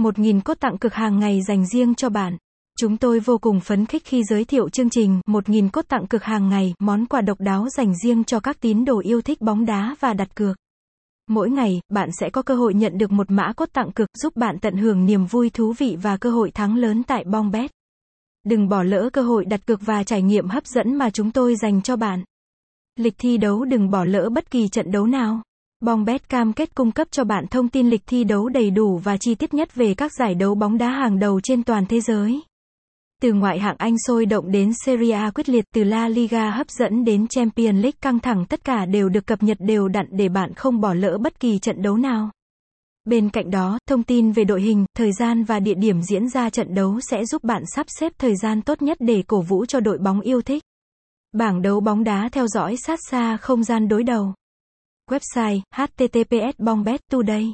1.000 cốt tặng cực hàng ngày dành riêng cho bạn. Chúng tôi vô cùng phấn khích khi giới thiệu chương trình 1.000 cốt tặng cực hàng ngày, món quà độc đáo dành riêng cho các tín đồ yêu thích bóng đá và đặt cược. Mỗi ngày, bạn sẽ có cơ hội nhận được một mã cốt tặng cực giúp bạn tận hưởng niềm vui thú vị và cơ hội thắng lớn tại Bongbet. Đừng bỏ lỡ cơ hội đặt cược và trải nghiệm hấp dẫn mà chúng tôi dành cho bạn. Lịch thi đấu đừng bỏ lỡ bất kỳ trận đấu nào. Bongbet cam kết cung cấp cho bạn thông tin lịch thi đấu đầy đủ và chi tiết nhất về các giải đấu bóng đá hàng đầu trên toàn thế giới. Từ ngoại hạng Anh sôi động đến Serie A quyết liệt, từ La Liga hấp dẫn đến Champions League căng thẳng tất cả đều được cập nhật đều đặn để bạn không bỏ lỡ bất kỳ trận đấu nào. Bên cạnh đó, thông tin về đội hình, thời gian và địa điểm diễn ra trận đấu sẽ giúp bạn sắp xếp thời gian tốt nhất để cổ vũ cho đội bóng yêu thích. Bảng đấu bóng đá theo dõi sát xa không gian đối đầu. Website https bongbet today